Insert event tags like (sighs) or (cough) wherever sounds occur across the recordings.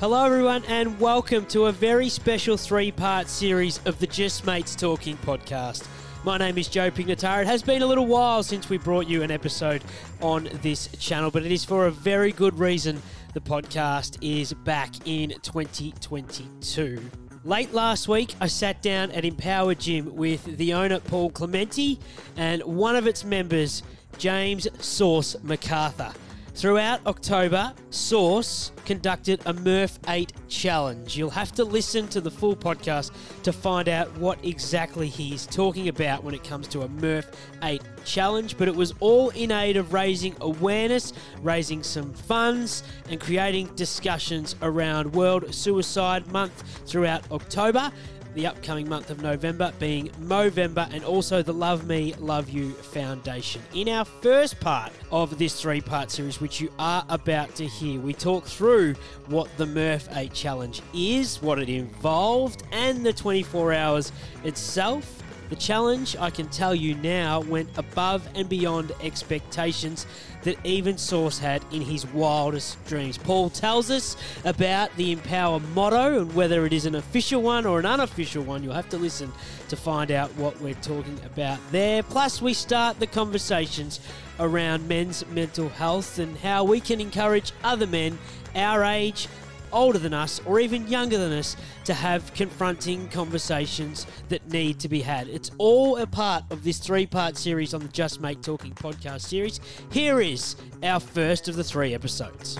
Hello, everyone, and welcome to a very special three part series of the Just Mates Talking podcast. My name is Joe Pignataro. It has been a little while since we brought you an episode on this channel, but it is for a very good reason. The podcast is back in 2022. Late last week, I sat down at Empower Gym with the owner, Paul Clemente, and one of its members, James Sauce McArthur. Throughout October, Sauce conducted a Murph 8 challenge. You'll have to listen to the full podcast to find out what exactly he's talking about when it comes to a Murph 8 challenge, but it was all in aid of raising awareness, raising some funds, and creating discussions around World Suicide Month throughout October the upcoming month of November being Movember and also the Love Me, Love You Foundation. In our first part of this three part series, which you are about to hear, we talk through what the Murph 8 Challenge is, what it involved, and the 24 hours itself. The challenge, I can tell you now, went above and beyond expectations that even Sauce had in his wildest dreams. Paul tells us about the Empower motto and whether it is an official one or an unofficial one. You'll have to listen to find out what we're talking about there. Plus, we start the conversations around men's mental health and how we can encourage other men our age older than us or even younger than us to have confronting conversations that need to be had. It's all a part of this three part series on the Just Mates Talking podcast series. Here is our first of the three episodes.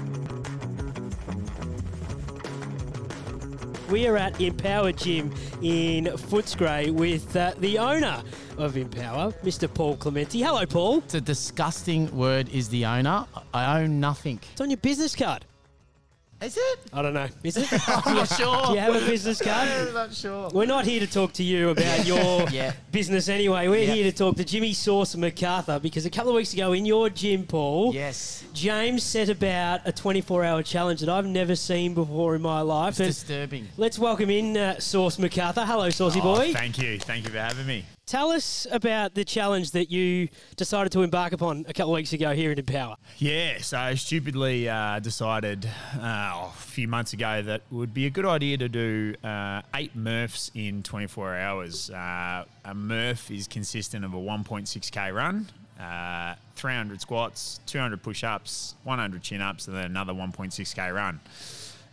We are at Empower Gym in Footscray with uh, the owner of Empower, Mr. Paul Clemente. Hello, Paul. It's a disgusting word, is the owner. I own nothing. It's on your business card. Is it? I don't know. Is it? (laughs) I'm not (laughs) sure. Do you have a business card? (laughs) I'm not sure. We're not here to talk to you about your Yeah. business anyway. We're Yeah. here to talk to Jimmy Sauce McArthur because a couple of weeks ago in your gym, Paul, Yes. James set about a 24 hour challenge that I've never seen before in my life. It's And disturbing. let's welcome in uh, Sauce McArthur. Hello, Saucy Oh, boy. Thank you. Thank you for having me. Tell us about the challenge that you decided to embark upon a couple of weeks ago here in Empower. Yeah, so I stupidly uh, decided uh, a few months ago that it would be a good idea to do uh, eight Murphs in 24 hours. Uh, a Murph is consistent of a 1.6k run, uh, 300 squats, 200 push ups, 100 chin ups, and then another 1.6k run.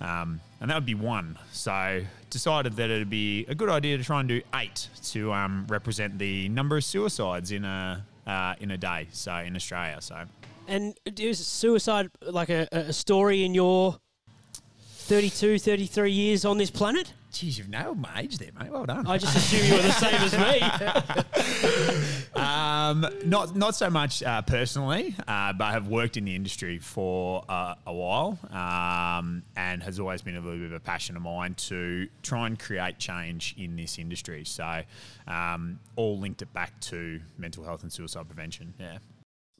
Um, and that would be one. So decided that it'd be a good idea to try and do eight to um, represent the number of suicides in a uh, in a day. So in Australia. So And is suicide like a, a story in your 32, 33 years on this planet? Geez, you've nailed my age there, mate. Well done. I just assume you were the same as me. (laughs) Um, not not so much uh, personally, uh, but I have worked in the industry for uh, a while, um, and has always been a little bit of a passion of mine to try and create change in this industry. So, um, all linked it back to mental health and suicide prevention. Yeah.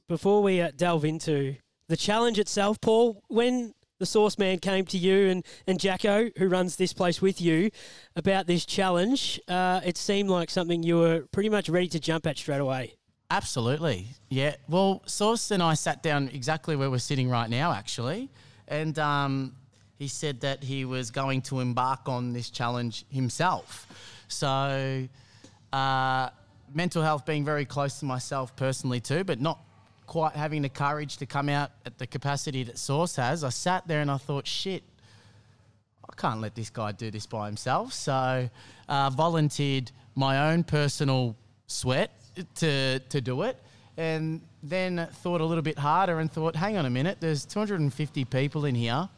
Before we uh, delve into the challenge itself, Paul, when the Sauce Man came to you and, and Jacko, who runs this place with you, about this challenge, uh, it seemed like something you were pretty much ready to jump at straight away. Absolutely. Yeah. Well, Sauce and I sat down exactly where we're sitting right now, actually. And um, he said that he was going to embark on this challenge himself. So, uh, mental health being very close to myself personally, too, but not quite having the courage to come out at the capacity that Sauce has, I sat there and I thought, shit, I can't let this guy do this by himself. So, uh, volunteered my own personal sweat to to do it, and then thought a little bit harder and thought, hang on a minute, there's 250 people in here.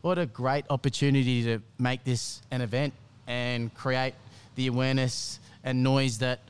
What a great opportunity to make this an event and create the awareness and noise that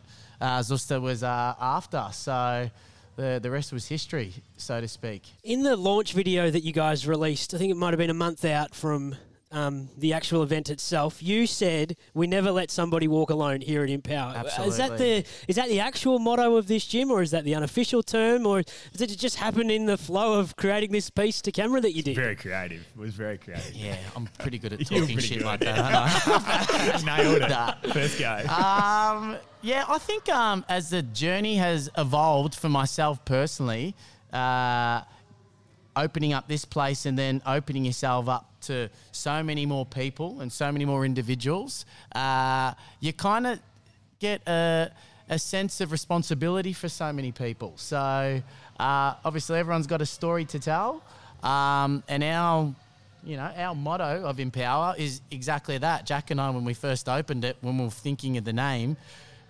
uh, Zusta was uh, after. So. The, the rest was history, so to speak. In the launch video that you guys released, I think it might have been a month out from um, the actual event itself. You said we never let somebody walk alone here at Empower. Absolutely. Is that the is that the actual motto of this gym, or is that the unofficial term, or did it just happen in the flow of creating this piece to camera that you did? Very creative. It was very creative. Yeah, I'm pretty good at (laughs) talking shit good, like yeah. that, aren't I? (laughs) Nailed it. Nah. First go. um, yeah, I think um, as the journey has evolved for myself personally, uh, opening up this place and then opening yourself up to so many more people and so many more individuals, uh, you kind of get a, a sense of responsibility for so many people. So uh, obviously, everyone's got a story to tell, um, and our you know, our motto of Empower is exactly that. Jack and I, when we first opened it, when we were thinking of the name,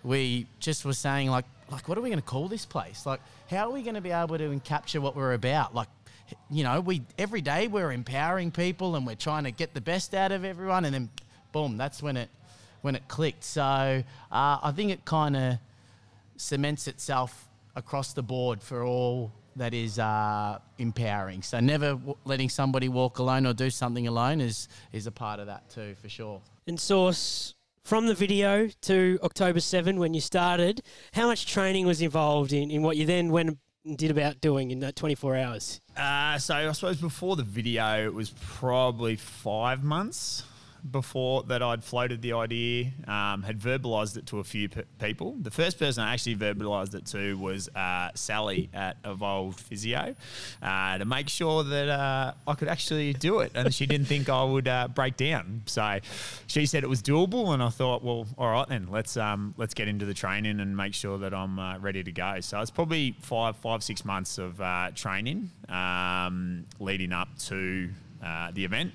we just were saying like, like, what are we going to call this place? Like, how are we going to be able to capture what we're about? Like, you know, we every day we're empowering people and we're trying to get the best out of everyone, and then, boom, that's when it when it clicked. So uh, I think it kind of cements itself across the board for all that is uh, empowering. So never w- letting somebody walk alone or do something alone is is a part of that too, for sure. And Sauce, from the video to October 7 when you started, how much training was involved in, in what you then went did about doing in that 24 hours? Uh, so I suppose before the video, it was probably five months before that I'd floated the idea, um, had verbalised it to a few p- people. The first person I actually verbalised it to was uh, Sally at Evolved Physio uh, to make sure that uh, I could actually do it. And she didn't think I would uh, break down. So she said it was doable. And I thought, well, all right, then let's, um, let's get into the training and make sure that I'm uh, ready to go. So it's probably five, five, six months of uh, training um, leading up to uh, the event.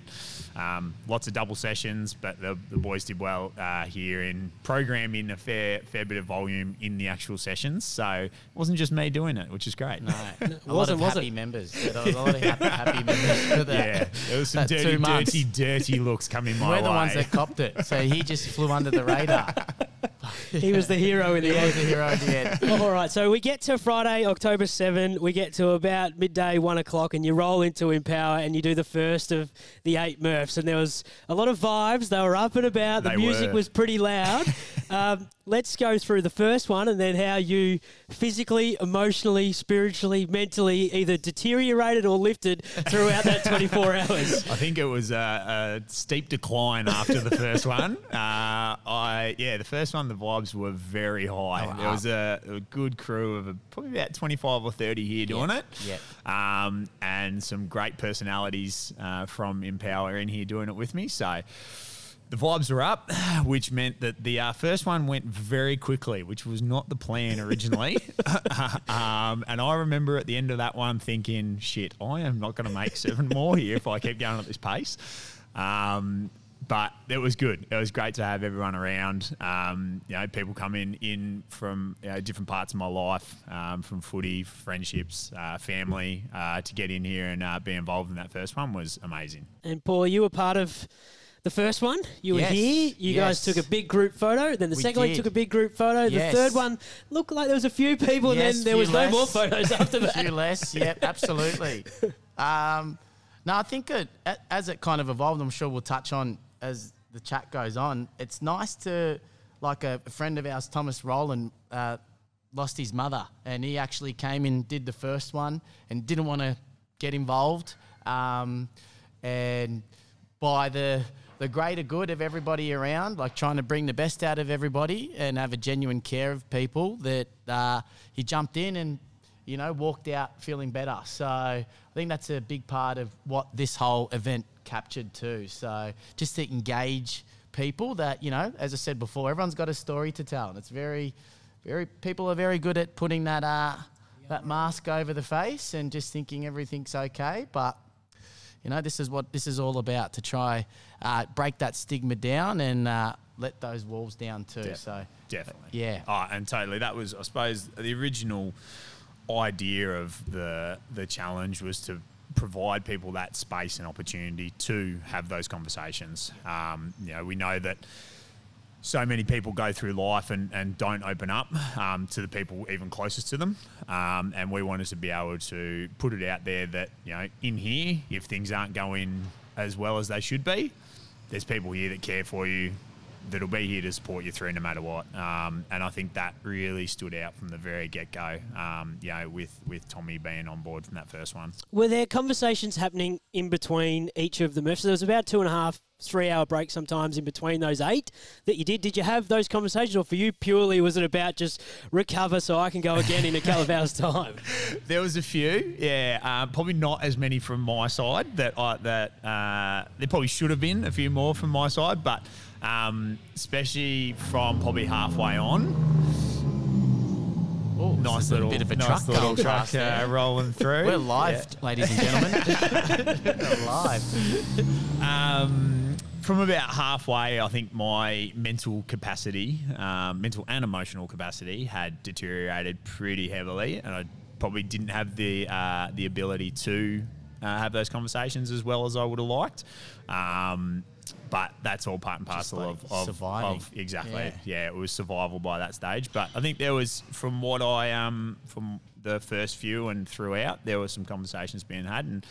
Um, lots of double sessions, but the, the boys did well uh, here in programming a fair fair bit of volume in the actual sessions. So it wasn't just me doing it, which is great. No, (laughs) a lot wasn't, of was happy it? members. There was a lot of happy, happy (laughs) members. For that. yeah, there was some dirty, two dirty, dirty looks coming my We're way. the ones that copped it, so he just flew under the (laughs) radar. (laughs) He was the hero in He the was end. the hero at the end. (laughs) All right, so we get to Friday, October 7. We get to about midday, 1 o'clock, and you roll into Empower and you do the first of the eight Murphs. And there was a lot of vibes. They were up and about. The They music were. was pretty loud. (laughs) um, let's go through the first one and then how you physically, emotionally, spiritually, mentally either deteriorated or lifted throughout that (laughs) 24 hours. I think it was a, a steep decline after the first one. Uh, I yeah, the first one the vibes were very high. Oh, there was a, a good crew of uh probably about twenty five or thirty here doing it. Yep. Um, and some great personalities uh, from Empower in here doing it with me. So. The vibes were up, (sighs) which meant that the uh, first one went very quickly, which was not the plan originally. (laughs) (laughs) um, and I remember at the end of that one thinking, shit, I am not going to make seven more here if I keep going at this pace. Um, but it was good. It was great to have everyone around. Um, you know, people coming in from you know, different parts of my life, um, from footy, friendships, uh, family, uh, to get in here and uh, be involved in that first one was amazing. And Paul, you were part of the first one. You were Yes, here. You guys took a big group photo. Then the We second one took a big group photo. Yes. The third one looked like there was a few people, Yes, and then there was no more photos (laughs) after that. few less. Yep, (laughs) absolutely. Um, no, I think it, as it kind of evolved, I'm sure we'll touch on as the chat goes on. It's nice to, like a, a friend of ours, Thomas Rowland, uh, lost his mother, and he actually came in, did the first one, and didn't want to get involved. Um, and by the the greater good of everybody around, like trying to bring the best out of everybody and have a genuine care of people, that uh, he jumped in and you know walked out feeling better. So I think that's a big part of what this whole event captured too. So just to engage people that you know, as I said before, everyone's got a story to tell, and it's very, very people are very good at putting that uh, that mask over the face and just thinking everything's okay, but you know, this is what this is all about to try uh, break that stigma down and uh, let those walls down too. Def- So Definitely. yeah. Oh, and totally. That was, I suppose, the original idea of the the challenge was to provide people that space and opportunity to have those conversations. Um, you know, we know that so many people go through life and, and don't open up um, to the people even closest to them. Um, and we wanted to be able to put it out there that, you know, in here, if things aren't going as well as they should be, there's people here that care for you that'll be here to support you through no matter what. Um, and I think that really stood out from the very get go. Um, you know, with with Tommy being on board from that first one. Were there conversations happening in between each of the Murphs? There was about two and a half, three hour break sometimes in between those eight that you did. Did you have those conversations, or for you purely was it about just recover so I can go again in a couple of hours' time? (laughs) There was a few, yeah. Uh, probably not as many from my side. That I, that uh, there probably should have been a few more from my side, but um, especially from probably halfway on. Oh, this Nice little bit of a nice truck little truck uh, rolling through. We're live, ladies and gentlemen. We're (laughs) live. Um, from about halfway, I think my mental capacity, um, mental and emotional capacity, had deteriorated pretty heavily, and I probably didn't have the uh, the ability to uh, have those conversations as well as I would have liked. Um, but that's all part and parcel like of, of, surviving. of exactly. Yeah. Yeah. it was survival by that stage. But I think there was, from what I um, from the first few and throughout, there were some conversations being had, and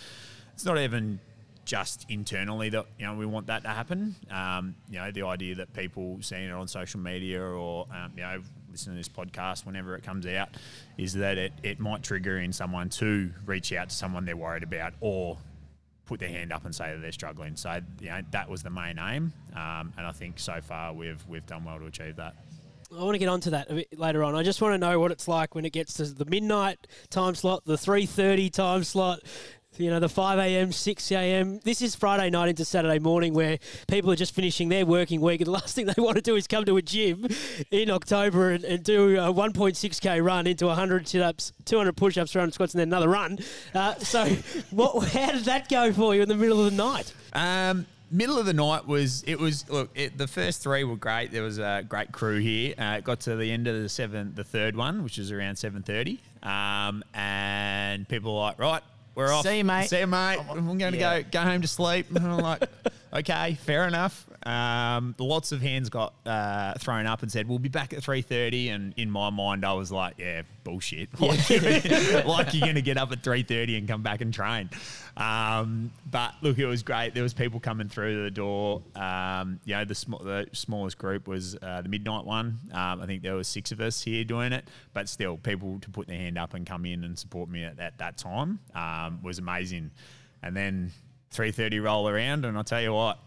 it's not even just internally that you know we want that to happen. Um, you know, the idea that people seeing it on social media or um, you know listening to this podcast whenever it comes out is that it, it might trigger in someone to reach out to someone they're worried about or put their hand up and say that they're struggling. So you know that was the main aim, um, and I think so far we've we've done well to achieve that. I want to get onto that a bit later on. I just want to know what it's like when it gets to the midnight time slot, the 3:30 time slot, you know, the 5 a.m., 6 a.m. This is Friday night into Saturday morning where people are just finishing their working week and the last (laughs) thing they want to do is come to a gym in October and, and do a 1.6k run into 100 sit-ups, 200 push-ups, 300 squats and then another run. Uh, so (laughs) what, how did that go for you in the middle of the night? Um, middle of the night was it was look it, the first three were great. There was a great crew here. Uh, it got to the end of the seven, the third one, which was around seven thirty, um, and people were like, right. We're off. See you, mate. See you, mate. I'm going to Yeah. go go home to sleep. And (laughs) I'm like, okay, fair enough. Um, lots of hands got uh, thrown up and said we'll be back at three thirty. And in my mind, I was like, yeah, bullshit. (laughs) Like, (laughs) like you're going to get up at three thirty and come back and train. Um, but look, it was great. There was people coming through the door. Um, you know, the, sm- the smallest group was uh, the midnight one. Um, I think there was six of us here doing it, but still, people to put their hand up and come in and support me at, at that time um, was amazing. And then 3:30 roll around, and I'll tell you what,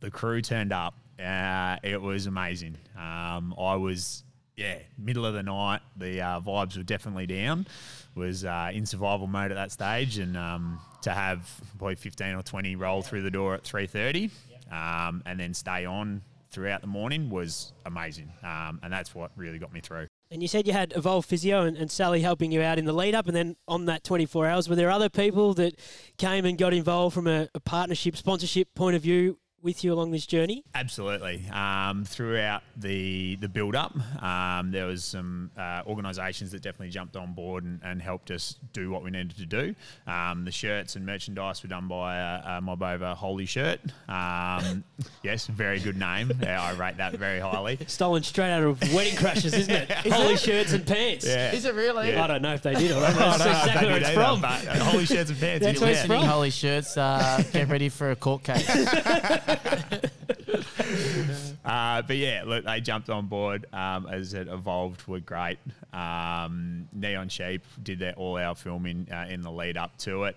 the crew turned up. Uh, it was amazing. Um, I was, yeah, middle of the night. The uh, vibes were definitely down. Was uh, in survival mode at that stage, and um, to have probably 15 or 20 roll through the door at 3:30, um, and then stay on throughout the morning was amazing. Um, and that's what really got me through. And you said you had Evolve Physio and, and Sally helping you out in the lead up, and then on that 24 hours, were there other people that came and got involved from a, a partnership, sponsorship point of view with you along this journey? Absolutely. Um, throughout the the build up, um, there was some uh, organisations that definitely jumped on board and, and helped us do what we needed to do. Um, the shirts and merchandise were done by uh, uh, Mob Over Holy Shirt. Um, (laughs) yes, very good name. Yeah, I rate that very highly. (laughs) Stolen straight out of Wedding Crashers, isn't it? (laughs) Holy shirts and pants. Yeah. Is it really? I don't know if they did or not. I don't That's know if exactly they where it's either, from. but, holy shirts and pants. That's where it's live. from. Holy shirts, uh, get ready for a court case. (laughs) Uh, but yeah, look, they jumped on board um, as it evolved. Were great. Um, Neon Sheep did their all our filming uh, in the lead up to it.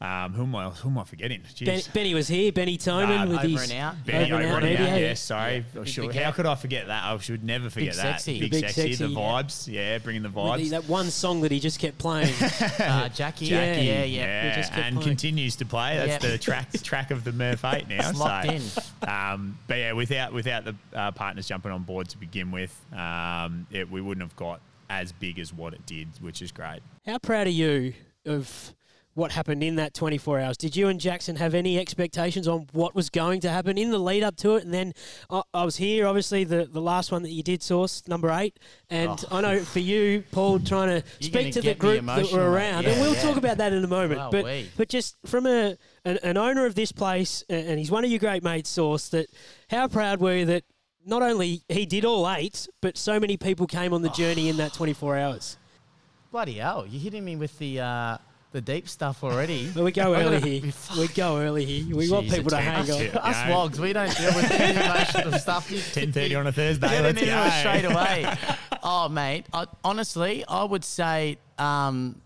Um, who am I? Who am I forgetting? Jeez. Ben, Benny was here, Benny Toman Nah, with over his and out. Benny over and out and media. out, yes, sorry. I Big- should- big how could I forget that? I should never forget that. sexy. Big, Big sexy, sexy, the vibes. Yeah, bringing the vibes. the- that one song that he just kept playing. (laughs) Uh, Jackie, Jackie, yeah, yeah, Yeah, just and playing. continues to play. That's Yeah. the track (laughs) track of the Murph Eight now. It's locked so, in. Um, but yeah, without without the uh, partners jumping on board to begin with, um, it, we wouldn't have got as big as what it did, which is great. How proud are you of what happened in that 24 hours? Did you and Jackson have any expectations on what was going to happen in the lead up to it? And then I, I was here, obviously, the, the last one that you did Sauce, number eight. And Oh. I know for you, Paul, trying to speak gonna the group that were around, Yeah, and we'll yeah. talk about that in a moment. Wow, but, wee. but just from a an, an owner of this place, and he's one of your great mates, Sauce, that how proud were you that not only he did all eight, but so many people came on the journey in that 24 hours? (sighs) Bloody hell, you're hitting me with the uh, the the deep stuff already. (laughs) Well, we go I'm early here. be We go early here. We want Jeez, people to it's hang on. Yeah. Us wogs, we don't deal with any emotional stuff. (laughs) You- 10:30 on a Thursday. Get Let's into go. it straight away. (laughs) oh, mate. I, honestly, I would say um,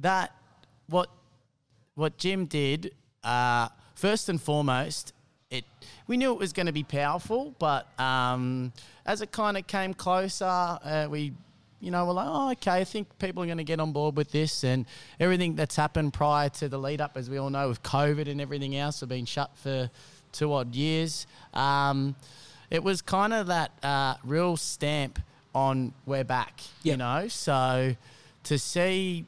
that what what Jim did uh, first and foremost, it we knew it was going to be powerful, but um, as it kind of came closer, uh, we. You know, we're like, oh, okay, I think people are going to get on board with this and everything that's happened prior to the lead up, as we all know, with COVID and everything else, have been shut for two odd years. Um, it was kind of that uh, real stamp on we're back, Yep. you know. So to see,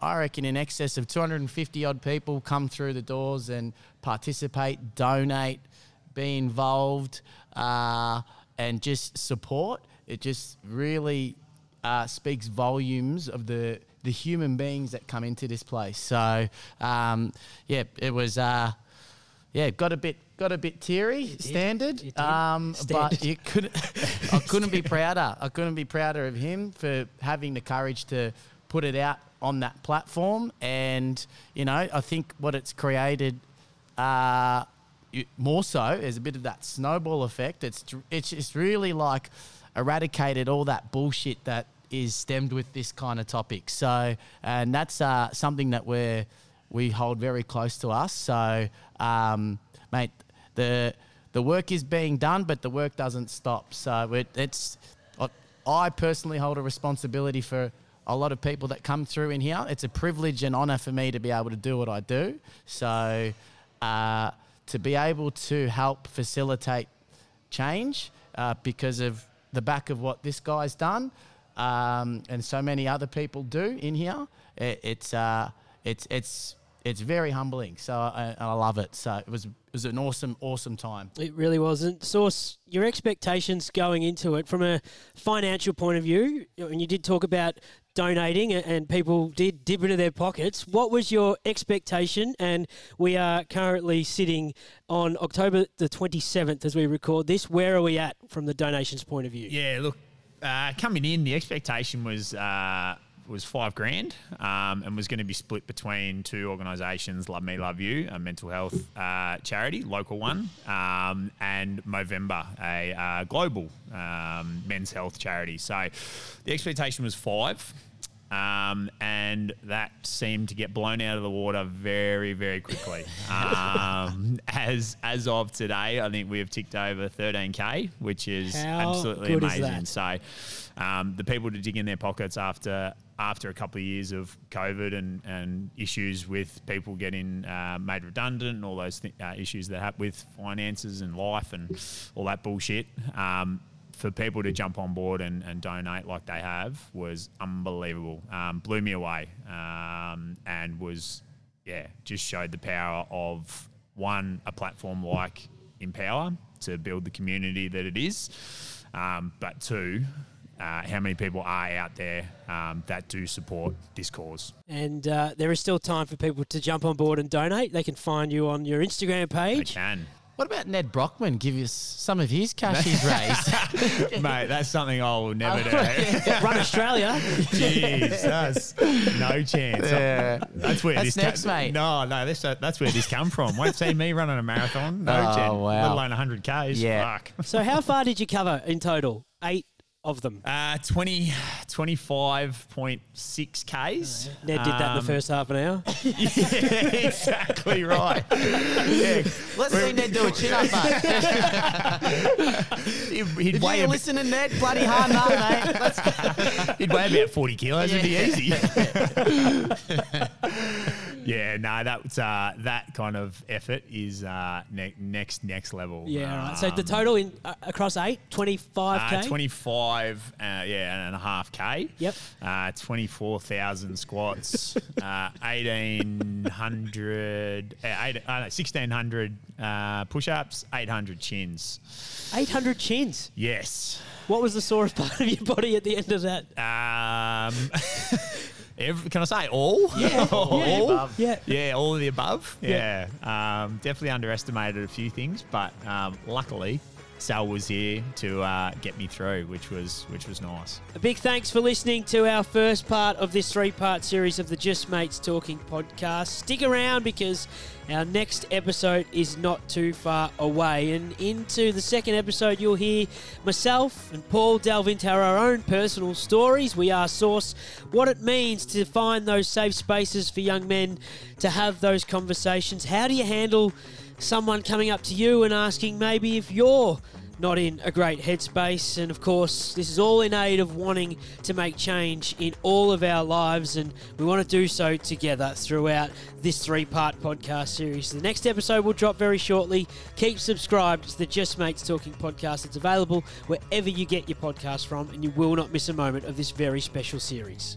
I reckon, in excess of 250 odd people come through the doors and participate, donate, be involved, uh, and just support, it just really uh, speaks volumes of the the human beings that come into this place. So um, yeah, it was. Uh, yeah, got a bit got a bit teary, standard. Um, Standard. but you couldn't. (laughs) I couldn't be prouder. I couldn't be prouder of him for having the courage to put it out on that platform. And you know, I think what it's created. Uh, more so there's a bit of that snowball effect. It's it's just really like eradicated all that bullshit that is stemmed with this kind of topic. So, and that's uh, something that we're we hold very close to us. So, um, mate, the the work is being done, but the work doesn't stop. So it, it's I- I personally hold a responsibility for a lot of people that come through in here. It's a privilege and honor for me to be able to do what I do. So uh, to be able to help facilitate change uh, because of the back of what this guy's done um, and so many other people do in here, it, it's uh, it's it's it's very humbling. So I, I love it. So it was it was an awesome awesome time. It really wasn't. Sauce, your expectations going into it from a financial point of view, and you did talk about donating and people did dip into their pockets. What was your expectation? And we are currently sitting on October the 27th as we record this. Where are we at from the donations point of view? Yeah, look, uh, coming in, the expectation was uh, was five grand, um, and was going to be split between two organisations: Love Me, Love You, a mental health uh, charity, local one, um, and Movember, a uh, global um, men's health charity. So, the expectation was five. Um, and that seemed to get blown out of the water very, very quickly. Um, (laughs) as as of today, I think we have ticked over 13k, which is How absolutely is amazing. that? So, um, the people to dig in their pockets after after a couple of years of COVID and, and issues with people getting uh, made redundant and all those th- uh, issues that happen with finances and life and all that bullshit. Um, for people to jump on board and, and donate like they have was unbelievable. Um, blew me away um, and was, yeah, just showed the power of one, a platform like Empower to build the community that it is, um, but two, uh, how many people are out there um, that do support this cause. And uh, there is still time for people to jump on board and donate. They can find you on your Instagram They page. can. What about Ned Brockman? Give us some of his cash he's (laughs) raised. (laughs) Mate, that's something I will never oh. do. (laughs) Run Australia. Jeez, that's no chance. Yeah. That's where That's this next, mate. No, no, that's uh, that's where this come from. Won't see me running a marathon. No Oh, chance. wow. Let alone 100 k's. Yeah. Fuck. So, how far did you cover in total? Eight of them. Uh, 20, 25.6 k's. Ned did that in the Um, first half an hour. (laughs) yeah, exactly right. (laughs) yeah. Let's see Ned do a chin up, mate. (laughs) He'd, he'd If weigh you a bit- listen to Ned, bloody hard enough, mate. Let's He'd weigh about 40 kilos. It'd be easy. Yeah, no, that's uh, that kind of effort is uh, ne- next next level. Yeah, right. So the Um, total in uh, across eight, 25k. Uh, 25, uh, yeah, and a half K. Yep. Uh, 24,000 squats, uh, (laughs) 1,800, uh, eight, uh, no, 1,600 uh, push ups, 800 chins. 800 chins. Yes. What was the sorest (laughs) part of your body at the end of that? Um, (laughs) ev- can I say all? Yeah, (laughs) all? yeah, yeah. Yeah, all of the above. Yeah. Yeah. Um, definitely underestimated a few things, but um, luckily Sal was here to uh, get me through, which was which was nice. A big thanks for listening to our first part of this three part series of the Just Mates Talking podcast. Stick around because our next episode is not too far away. And into the second episode, you'll hear myself and Paul delve into our own personal stories. We are Sauce, what it means to find those safe spaces for young men to have those conversations. How do you handle someone coming up to you and asking maybe if you're not in a great headspace. And of course, this is all in aid of wanting to make change in all of our lives, and we want to do so together throughout this three part podcast series. The next episode will drop very shortly. Keep subscribed to the Just Mates Talking podcast. It's available wherever you get your podcast from, and you will not miss a moment of this very special series.